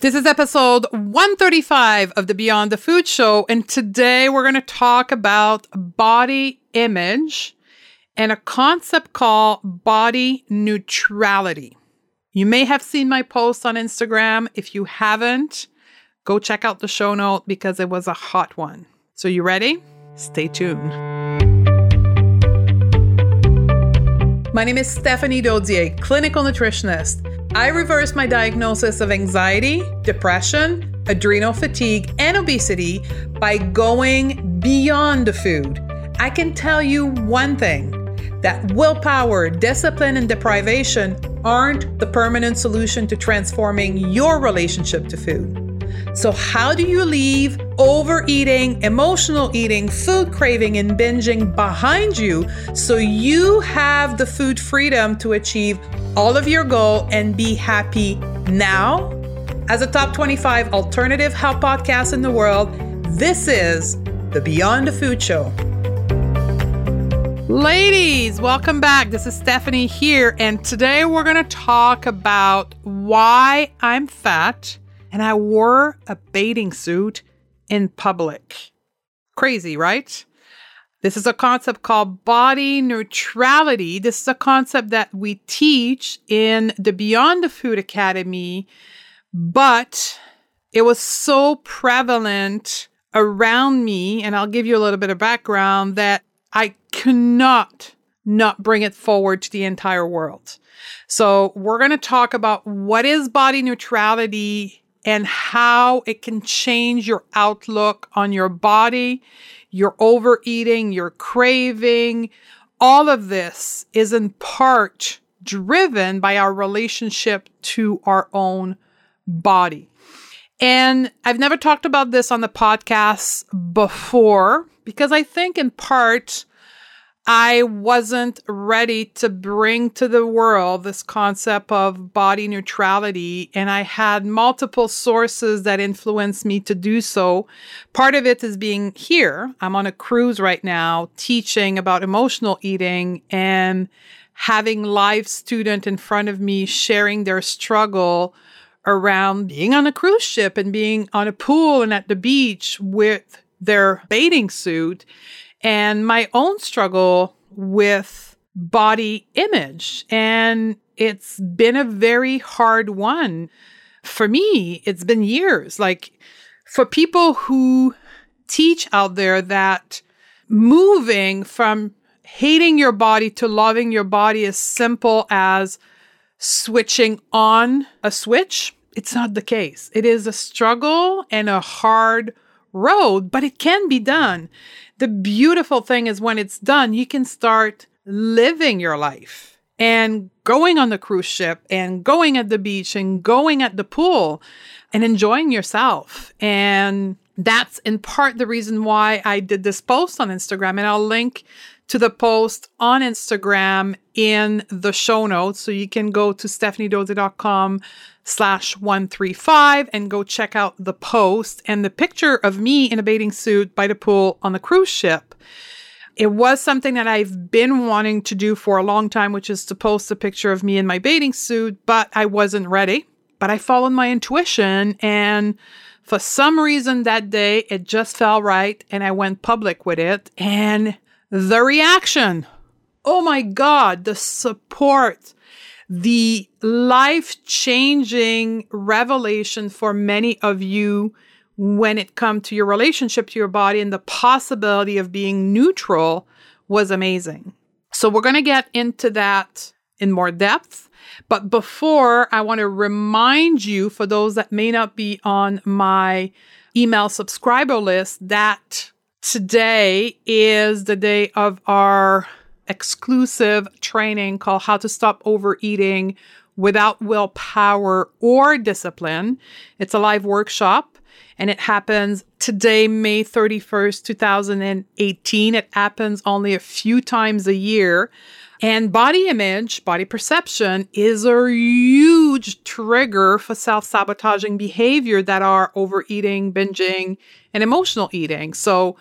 This is episode 135 of the Beyond the Food Show, and today we're going to talk about body image and a concept called body neutrality. You may have seen my post on Instagram. If you haven't, go check out the show note because it was a hot one. So, you ready? Stay tuned. My name is Stephanie Dodier, clinical nutritionist. I reversed my diagnosis of anxiety, depression, adrenal fatigue, and obesity by going beyond the food. I can tell you one thing that willpower, discipline, and deprivation aren't the permanent solution to transforming your relationship to food. So, how do you leave overeating, emotional eating, food craving, and binging behind you so you have the food freedom to achieve all of your goal and be happy now? As a top 25 alternative health podcast in the world, this is the Beyond the Food Show. Ladies, welcome back. This is Stephanie here, and today we're going to talk about why I'm fat and I wore a bathing suit in public. Crazy, right? This is a concept called body neutrality. This is a concept that we teach in the Beyond the Food Academy, but it was so prevalent around me, and I'll give you a little bit of background that I cannot not bring it forward to the entire world. So, we're going to talk about what is body neutrality and how it can change your outlook on your body, your overeating, your craving. All of this is in part driven by our relationship to our own body. And I've never talked about this on the podcast before because I think in part I wasn't ready to bring to the world this concept of body neutrality. And I had multiple sources that influenced me to do so. Part of it is being here. I'm on a cruise right now teaching about emotional eating and having live student in front of me sharing their struggle around being on a cruise ship and being on a pool and at the beach with their bathing suit and my own struggle with body image. And it's been a very hard one. For me, it's been years. Like for people who teach out there that moving from hating your body to loving your body is simple as switching on a switch, it's not the case. It is a struggle and a hard road, but it can be done. The beautiful thing is when it's done, you can start living your life and going on the cruise ship and going at the beach and going at the pool and enjoying yourself. And that's in part the reason why I did this post on Instagram. And I'll link to the post on Instagram in the show notes. So you can go to stephaniedodier.com slash 135 and go check out the post and the picture of me in a bathing suit by the pool on the cruise ship. It was something that I've been wanting to do for a long time, which is to post a picture of me in my bathing suit, but I wasn't ready. But I followed my intuition and for some reason that day it just felt right and I went public with it and the reaction. Oh my God, the support the life changing revelation for many of you when it come to your relationship to your body and the possibility of being neutral was amazing. So we're going to get into that in more depth. But before, I want to remind you, for those that may not be on my email subscriber list, that today is the day of our exclusive training called How to Stop Overeating Without Willpower or Discipline. It's a live workshop and it happens today, May 31st, 2018. It happens only a few times a year. And body image, body perception is a huge trigger for self sabotaging behavior that are overeating, binging, and emotional eating. So,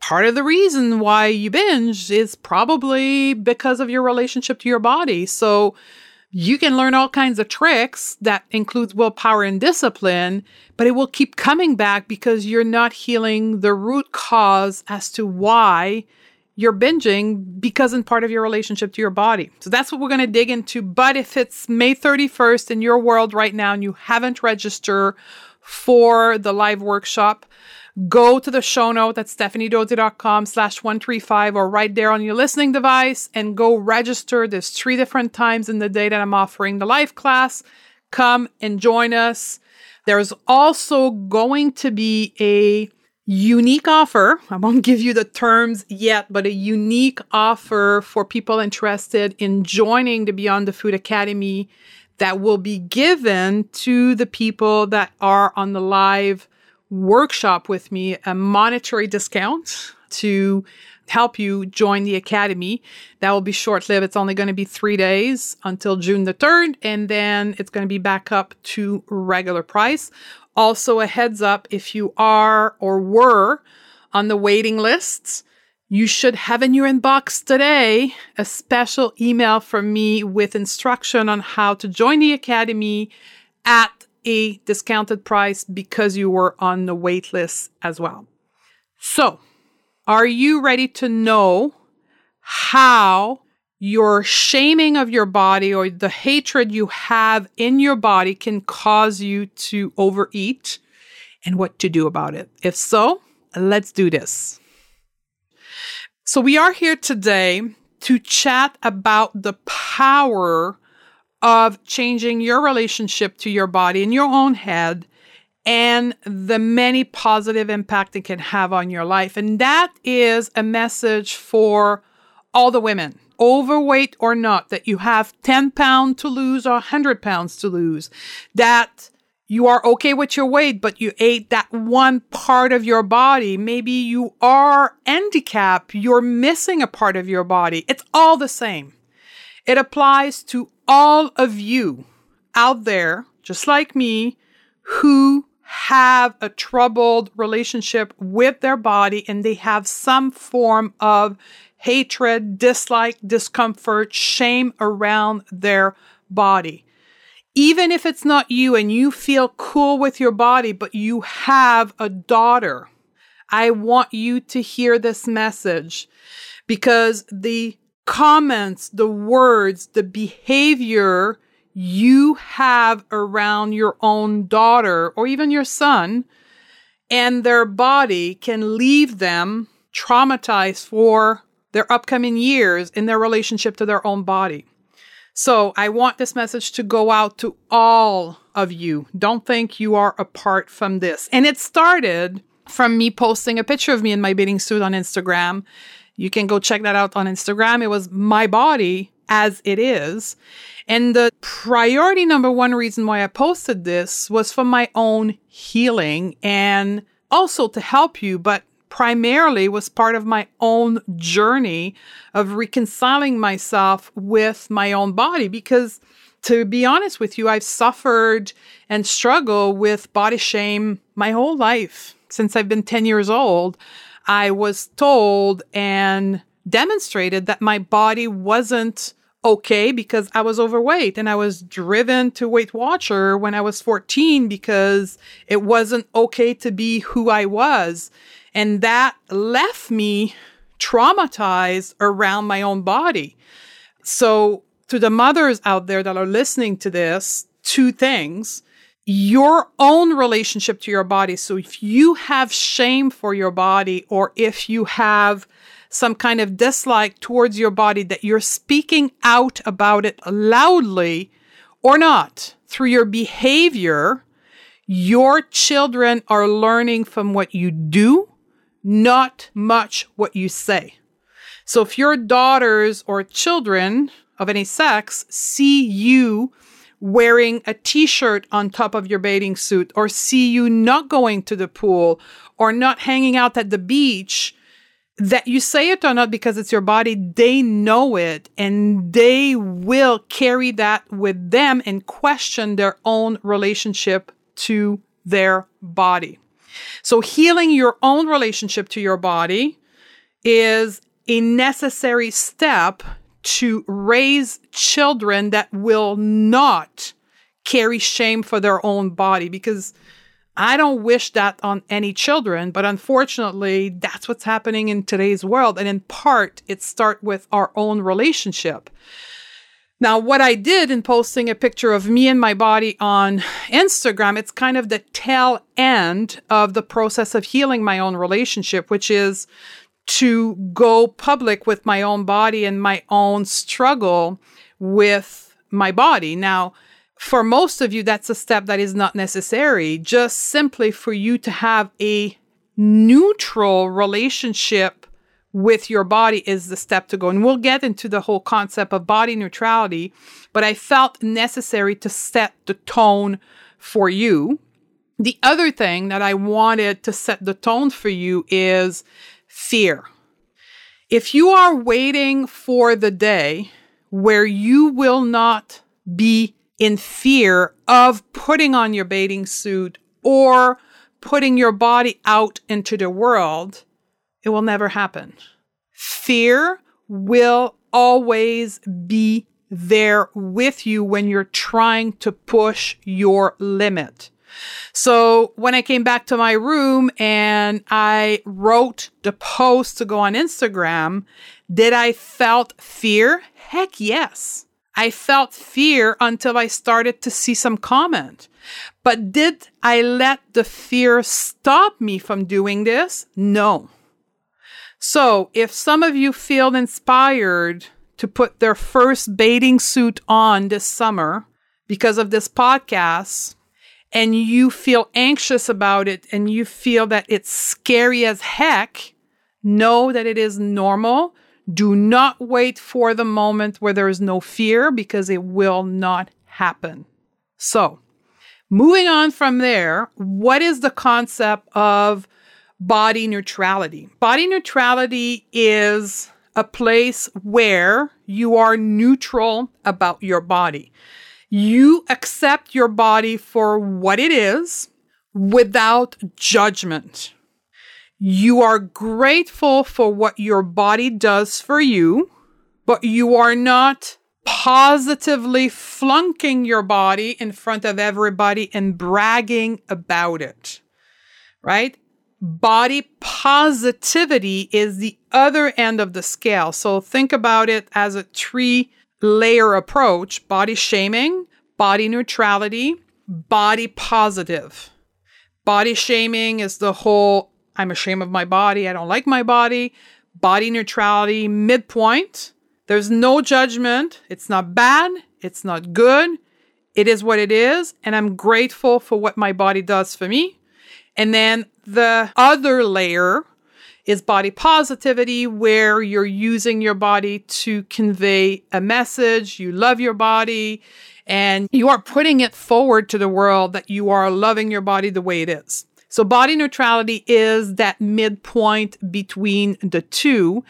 part of the reason why you binge is probably because of your relationship to your body. So You can learn all kinds of tricks that includes willpower and discipline, but it will keep coming back because you're not healing the root cause as to why you're binging because in part of your relationship to your body. So that's what we're going to dig into. But if it's May 31st in your world right now and you haven't registered for the live workshop, go to the show note at stephaniedodier.com slash 135 or right there on your listening device and go register. There's three different times in the day that I'm offering the live class. Come and join us. There's also going to be a unique offer. I won't give you the terms yet, but a unique offer for people interested in joining the Beyond the Food Academy that will be given to the people that are on the live workshop with me, a monetary discount to help you join the academy. That will be short lived. It's only going to be three days until June the 3rd, and then it's going to be back up to regular price. Also, a heads up if you are or were on the waiting lists, you should have in your inbox today a special email from me with instruction on how to join the Academy at a discounted price because you were on the wait list as well. So, are you ready to know how your shaming of your body or the hatred you have in your body can cause you to overeat and what to do about it. If so, let's do this. So, we are here today to chat about the power of changing your relationship to your body in your own head and the many positive impact it can have on your life. And that is a message for all the women overweight or not, that you have 10 pounds to lose or 100 pounds to lose, that you are okay with your weight, but you ate that one part of your body. Maybe you are handicapped, you're missing a part of your body. It's all the same. It applies to all of you out there, just like me, who have a troubled relationship with their body and they have some form of hatred, dislike, discomfort, shame around their body. Even if it's not you and you feel cool with your body, but you have a daughter, I want you to hear this message because the comments, the words, the behavior you have around your own daughter or even your son and their body can leave them traumatized for their upcoming years in their relationship to their own body. So I want this message to go out to all of you. Don't think you are apart from this. And it started from me posting a picture of me in my bathing suit on Instagram. You can go check that out on Instagram. It was my body as it is. And the priority number one reason why I posted this was for my own healing and also to help you, but primarily was part of my own journey of reconciling myself with my own body because to be honest with you, I've suffered and struggled with body shame my whole life. Since I've been 10 years old, I was told and demonstrated that my body wasn't okay because I was overweight and I was driven to Weight Watcher when I was 14 because it wasn't okay to be who I was. And that left me traumatized around my own body. So, to the mothers out there that are listening to this, two things your own relationship to your body. So, if you have shame for your body, or if you have some kind of dislike towards your body, that you're speaking out about it loudly or not through your behavior, your children are learning from what you do not much what you say. So if your daughters or children of any sex see you wearing a t-shirt on top of your bathing suit or see you not going to the pool or not hanging out at the beach, that you say it or not because it's your body, they know it and they will carry that with them and question their own relationship to their body. So, healing your own relationship to your body is a necessary step to raise children that will not carry shame for their own body because I don't wish that on any children, but unfortunately, that's what's happening in today's world. And in part, it starts with our own relationship. Now, what I did in posting a picture of me and my body on Instagram, it's kind of the tail end of the process of healing my own relationship, which is to go public with my own body and my own struggle with my body. Now, for most of you, that's a step that is not necessary, just simply for you to have a neutral relationship with your body is the step to go. And we'll get into the whole concept of body neutrality, but I felt necessary to set the tone for you. The other thing that I wanted to set the tone for you is fear. If you are waiting for the day where you will not be in fear of putting on your bathing suit or putting your body out into the world, it will never happen. Fear will always be there with you when you're trying to push your limit. So when I came back to my room and I wrote the post to go on Instagram, did I felt fear? Heck yes. I felt fear until I started to see some comment. But did I let the fear stop me from doing this? No. So if some of you feel inspired to put their first bathing suit on this summer because of this podcast, and you feel anxious about it and you feel that it's scary as heck, know that it is normal. Do not wait for the moment where there is no fear because it will not happen. So, moving on from there, what is the concept of body neutrality? Body neutrality is a place where you are neutral about your body. You accept your body for what it is without judgment. You are grateful for what your body does for you, but you are not positively flunking your body in front of everybody and bragging about it. Right? Body positivity is the other end of the scale. So think about it as a three layer approach body shaming, body neutrality, body positive. Body shaming is the whole I'm ashamed of my body, I don't like my body. Body neutrality, midpoint. There's no judgment. It's not bad, it's not good. It is what it is, and I'm grateful for what my body does for me. And then the other layer is body positivity, where you're using your body to convey a message. You love your body and you are putting it forward to the world that you are loving your body the way it is. So, body neutrality is that midpoint between the two.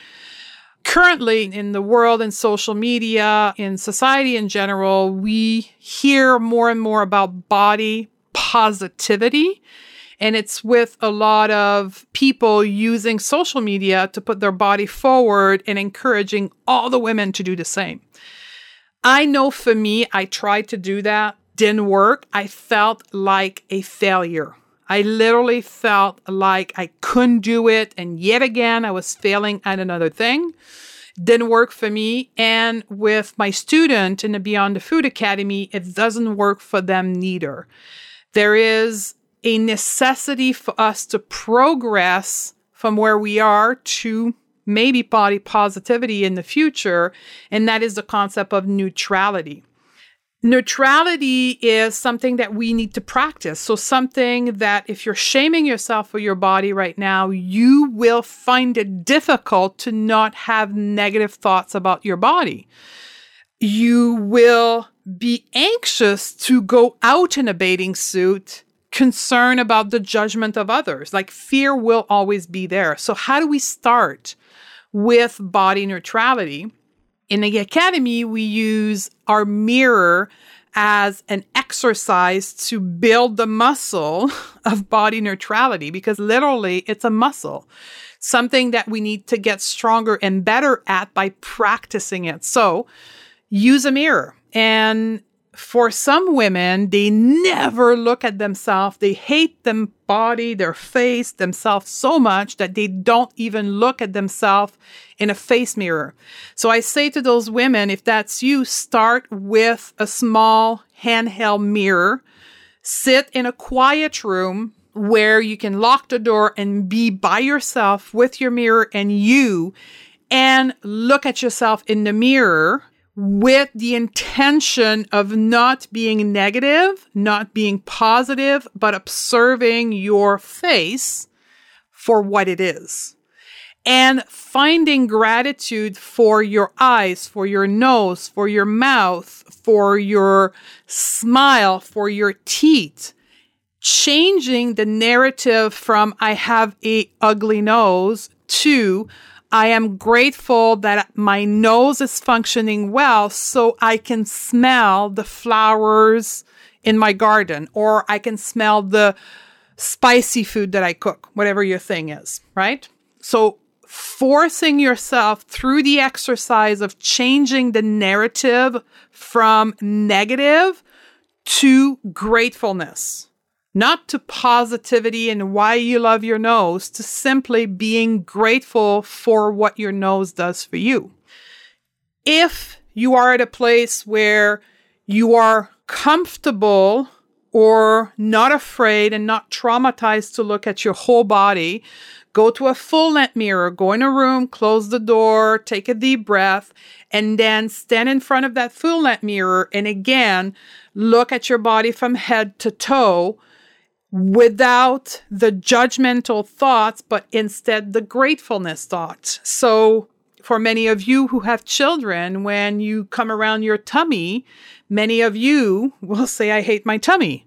Currently, in the world, in social media, in society in general, we hear more and more about body positivity and it's with a lot of people using social media to put their body forward and encouraging all the women to do the same. I know for me, I tried to do that, didn't work. I felt like a failure. I literally felt like I couldn't do it. And yet again, I was failing at another thing. Didn't work for me. And with my student in the Beyond the Food Academy, it doesn't work for them neither. There is a necessity for us to progress from where we are to maybe body positivity in the future. And that is the concept of neutrality. Neutrality is something that we need to practice. So, something that if you're shaming yourself for your body right now, you will find it difficult to not have negative thoughts about your body. You will be anxious to go out in a bathing suit concern about the judgment of others. Like fear will always be there. So, how do we start with body neutrality? In the academy, we use our mirror as an exercise to build the muscle of body neutrality because literally it's a muscle, something that we need to get stronger and better at by practicing it. So use a mirror and for some women, they never look at themselves. They hate their body, their face, themselves so much that they don't even look at themselves in a face mirror. So I say to those women, if that's you, start with a small handheld mirror. Sit in a quiet room where you can lock the door and be by yourself with your mirror and you and look at yourself in the mirror with the intention of not being negative, not being positive, but observing your face for what it is. And finding gratitude for your eyes, for your nose, for your mouth, for your smile, for your teeth. Changing the narrative from I have a ugly nose to I am grateful that my nose is functioning well so I can smell the flowers in my garden or I can smell the spicy food that I cook, whatever your thing is, right? So forcing yourself through the exercise of changing the narrative from negative to gratefulness not to positivity and why you love your nose, to simply being grateful for what your nose does for you. If you are at a place where you are comfortable or not afraid and not traumatized to look at your whole body, go to a full length mirror, go in a room, close the door, take a deep breath, and then stand in front of that full length mirror and again look at your body from head to toe without the judgmental thoughts, but instead the gratefulness thoughts. So, for many of you who have children, when you come around your tummy, many of you will say, I hate my tummy.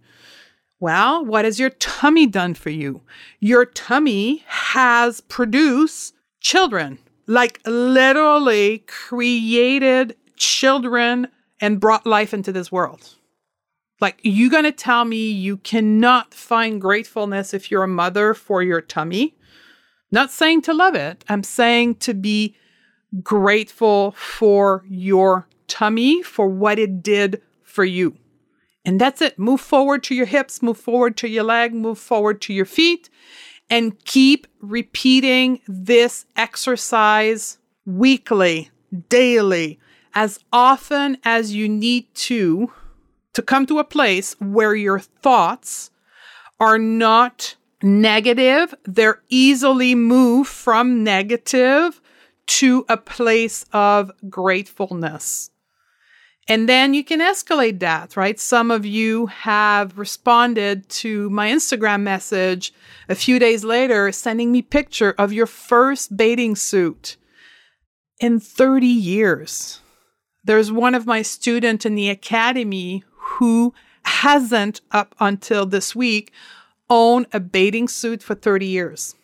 Well, what has your tummy done for you? Your tummy has produced children, like literally created children and brought life into this world. Like, you going to tell me you cannot find gratefulness if you're a mother for your tummy? Not saying to love it. I'm saying to be grateful for your tummy, for what it did for you. And that's it. Move forward to your hips, move forward to your leg, move forward to your feet, and keep repeating this exercise weekly, daily, as often as you need to to come to a place where your thoughts are not negative. They're easily moved from negative to a place of gratefulness. And then you can escalate that, right? Some of you have responded to my Instagram message a few days later, sending me picture of your first bathing suit in 30 years. There's one of my students in the academy who hasn't, up until this week, owned a bathing suit for 30 years,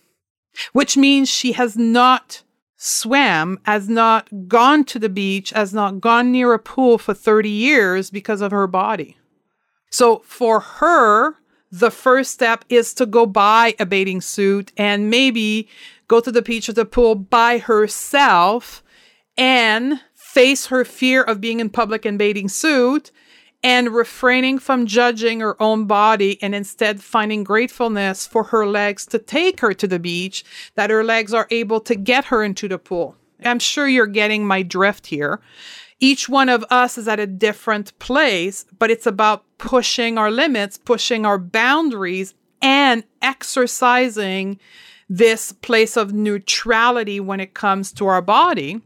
which means she has not swam, has not gone to the beach, has not gone near a pool for 30 years because of her body. So for her, the first step is to go buy a bathing suit and maybe go to the beach or the pool by herself and face her fear of being in public in bathing suit and refraining from judging her own body and instead finding gratefulness for her legs to take her to the beach, that her legs are able to get her into the pool. I'm sure you're getting my drift here. Each one of us is at a different place, but it's about pushing our limits, pushing our boundaries, and exercising this place of neutrality when it comes to our body.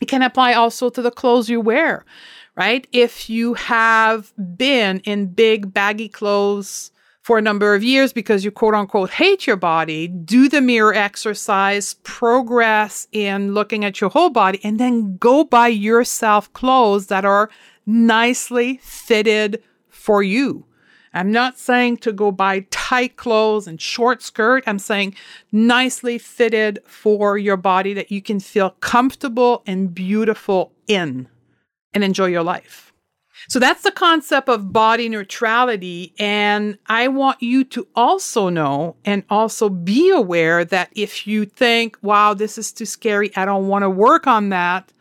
It can apply also to the clothes you wear right? If you have been in big baggy clothes for a number of years because you quote unquote hate your body, do the mirror exercise, progress in looking at your whole body, and then go buy yourself clothes that are nicely fitted for you. I'm not saying to go buy tight clothes and short skirt. I'm saying nicely fitted for your body that you can feel comfortable and beautiful in and enjoy your life. So that's the concept of body neutrality. And I want you to also know and also be aware that if you think, wow, this is too scary, I don't want to work on that,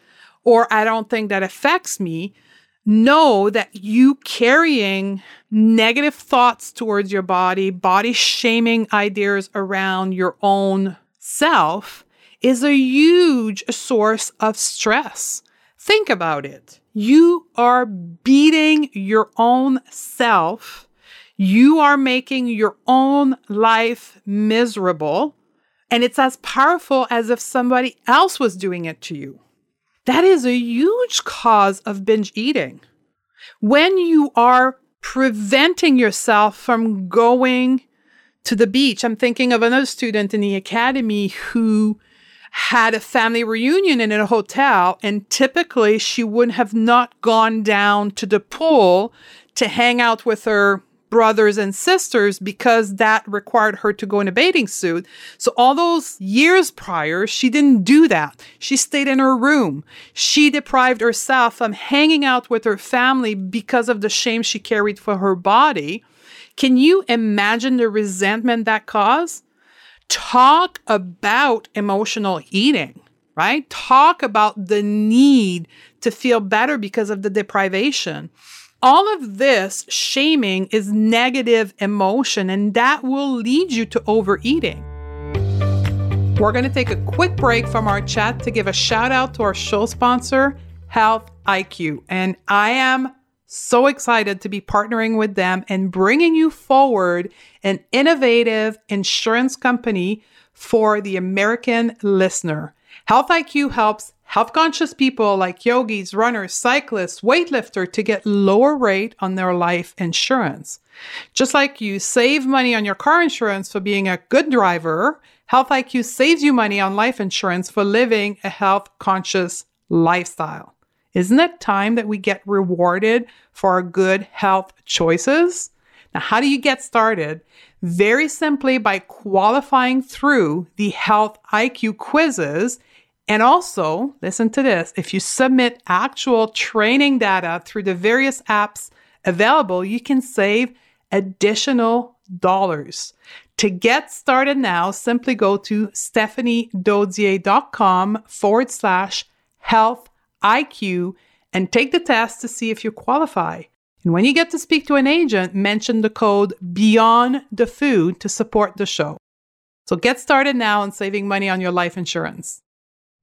or I don't think that affects me, know that you carrying negative thoughts towards your body, body shaming ideas around your own self is a huge source of stress. Think about it. You are beating your own self. You are making your own life miserable. And it's as powerful as if somebody else was doing it to you. That is a huge cause of binge eating. When you are preventing yourself from going to the beach, I'm thinking of another student in the academy who had a family reunion in a hotel, and typically she would have not gone down to the pool to hang out with her brothers and sisters because that required her to go in a bathing suit. So all those years prior, she didn't do that. She stayed in her room. She deprived herself from hanging out with her family because of the shame she carried for her body. Can you imagine the resentment that caused? Talk about emotional eating, right? Talk about the need to feel better because of the deprivation. All of this shaming is negative emotion, and that will lead you to overeating. We're going to take a quick break from our chat to give a shout out to our show sponsor, Health IQ. And I am so excited to be partnering with them and bringing you forward an innovative insurance company for the American listener. Health IQ helps health conscious people like yogis, runners, cyclists, weightlifters to get lower rate on their life insurance. Just like you save money on your car insurance for being a good driver, Health IQ saves you money on life insurance for living a health conscious lifestyle. Isn't it time that we get rewarded for our good health choices? Now, how do you get started? Very simply by qualifying through the health IQ quizzes. And also, listen to this if you submit actual training data through the various apps available, you can save additional dollars. To get started now, simply go to stephaniedodier.com forward slash health IQ and take the test to see if you qualify. And when you get to speak to an agent, mention the code Beyond the Food to support the show. So get started now on saving money on your life insurance.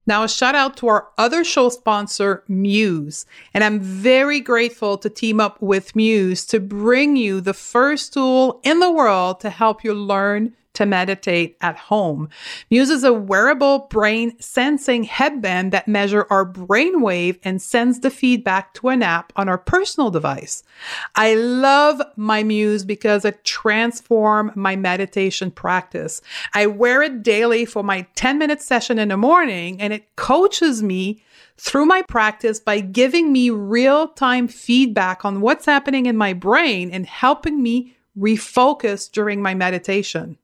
Now, a shout out to our other show sponsor, Muse. And I'm very grateful to team up with Muse to bring you the first tool in the world to help you learn to meditate at home. Muse is a wearable brain sensing headband that measure our brainwave and sends the feedback to an app on our personal device. I love my Muse because it transformed my meditation practice. I wear it daily for my 10 minute session in the morning and it coaches me through my practice by giving me real time feedback on what's happening in my brain and helping me refocus during my meditation.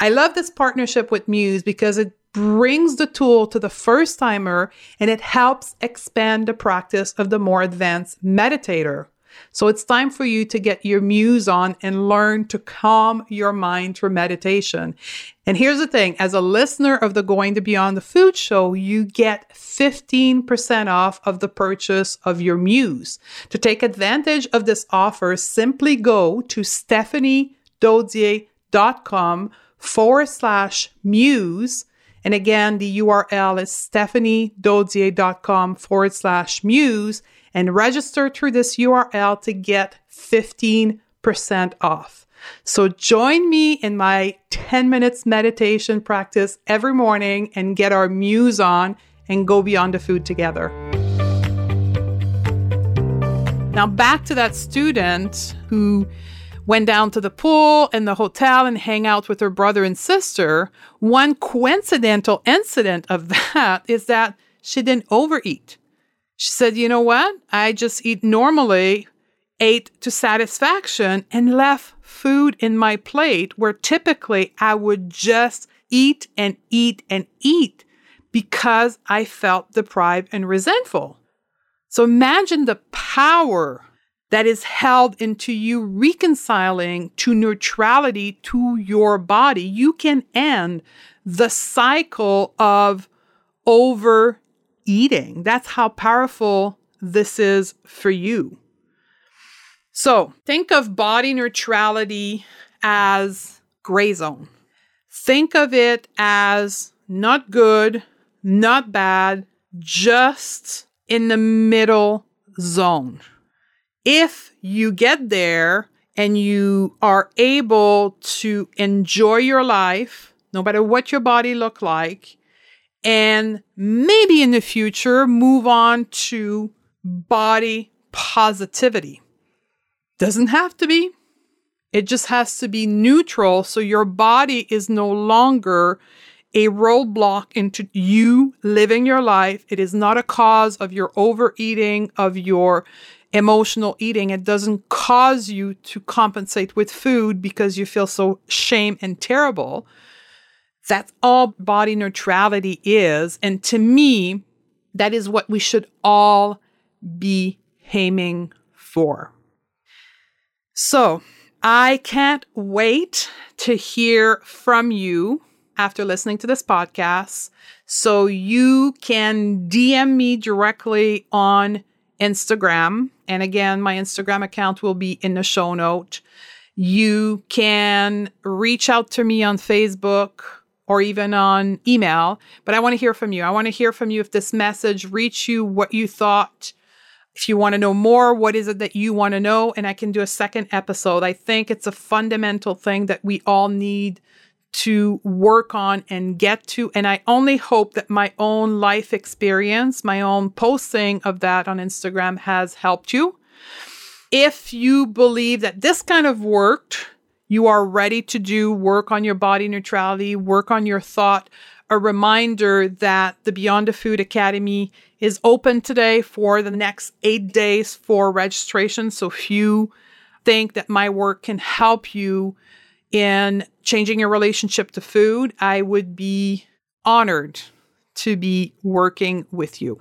I love this partnership with Muse because it brings the tool to the first timer and it helps expand the practice of the more advanced meditator. So it's time for you to get your muse on and learn to calm your mind through meditation. And here's the thing as a listener of the Going to Beyond the Food show, you get 15% off of the purchase of your muse. To take advantage of this offer, simply go to stephaniedodier.com forward slash muse. And again, the URL is stephaniedodier.com forward slash muse and register through this URL to get 15% off. So join me in my 10 minutes meditation practice every morning and get our muse on and go beyond the food together. Now, back to that student who went down to the pool and the hotel and hang out with her brother and sister. One coincidental incident of that is that she didn't overeat. She said, You know what? I just eat normally, ate to satisfaction, and left food in my plate where typically I would just eat and eat and eat because I felt deprived and resentful. So imagine the power that is held into you reconciling to neutrality to your body, you can end the cycle of overeating. That's how powerful this is for you. So think of body neutrality as gray zone. Think of it as not good, not bad, just in the middle zone. If you get there and you are able to enjoy your life, no matter what your body look like, and maybe in the future move on to body positivity. Doesn't have to be. It just has to be neutral so your body is no longer a roadblock into you living your life. It is not a cause of your overeating, of your emotional eating. It doesn't cause you to compensate with food because you feel so shame and terrible. That's all body neutrality is. And to me, that is what we should all be aiming for. So I can't wait to hear from you after listening to this podcast. So you can DM me directly on Instagram. And again, my Instagram account will be in the show note. You can reach out to me on Facebook or even on email, but I want to hear from you. I want to hear from you if this message reached you, what you thought. If you want to know more, what is it that you want to know? And I can do a second episode. I think it's a fundamental thing that we all need to work on and get to. And I only hope that my own life experience, my own posting of that on Instagram has helped you. If you believe that this kind of worked, you are ready to do work on your body neutrality, work on your thought, a reminder that the Beyond the Food Academy is open today for the next eight days for registration. So if you think that my work can help you in changing your relationship to food, I would be honored to be working with you.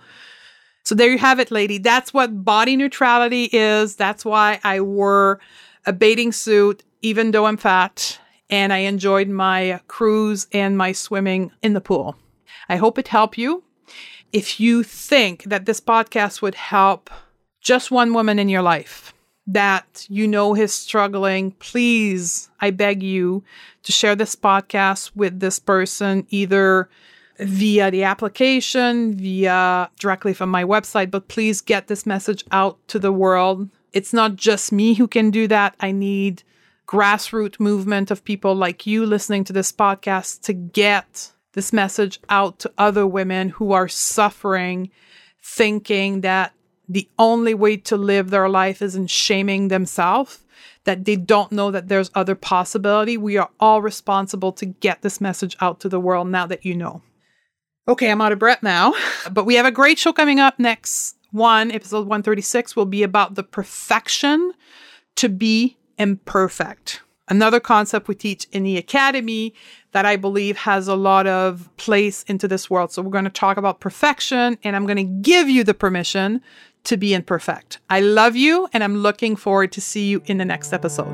So there you have it, lady. That's what body neutrality is. That's why I wore a bathing suit, even though I'm fat, and I enjoyed my cruise and my swimming in the pool. I hope it helped you. If you think that this podcast would help just one woman in your life, that you know is struggling, please, I beg you to share this podcast with this person, either via the application, via directly from my website, but please get this message out to the world. It's not just me who can do that. I need grassroots movement of people like you listening to this podcast to get this message out to other women who are suffering, thinking that the only way to live their life is in shaming themselves, that they don't know that there's other possibility. We are all responsible to get this message out to the world now that you know. Okay, I'm out of breath now, but we have a great show coming up next one. Episode 136 will be about the perfection to be imperfect. Another concept we teach in the academy that I believe has a lot of place into this world. So we're going to talk about perfection and I'm going to give you the permission to be imperfect. I love you and I'm looking forward to see you in the next episode.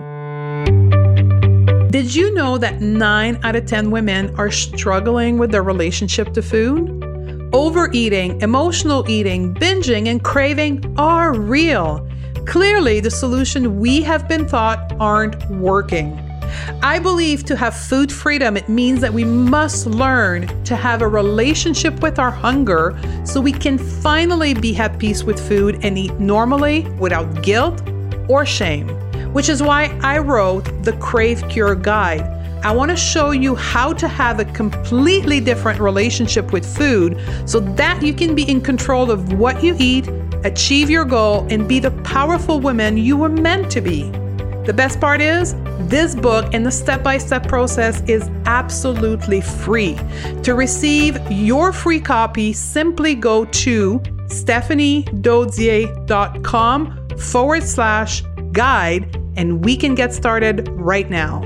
Did you know that 9 out of 10 women are struggling with their relationship to food? Overeating, emotional eating, binging, and craving are real. Clearly, the solution we have been taught aren't working. I believe to have food freedom, it means that we must learn to have a relationship with our hunger so we can finally be at peace with food and eat normally without guilt or shame. Which is why I wrote the Crave Cure Guide. I want to show you how to have a completely different relationship with food so that you can be in control of what you eat, achieve your goal, and be the powerful woman you were meant to be. The best part is, this book and the step by step process is absolutely free. To receive your free copy, simply go to stephaniedodier.com forward slash guide and we can get started right now.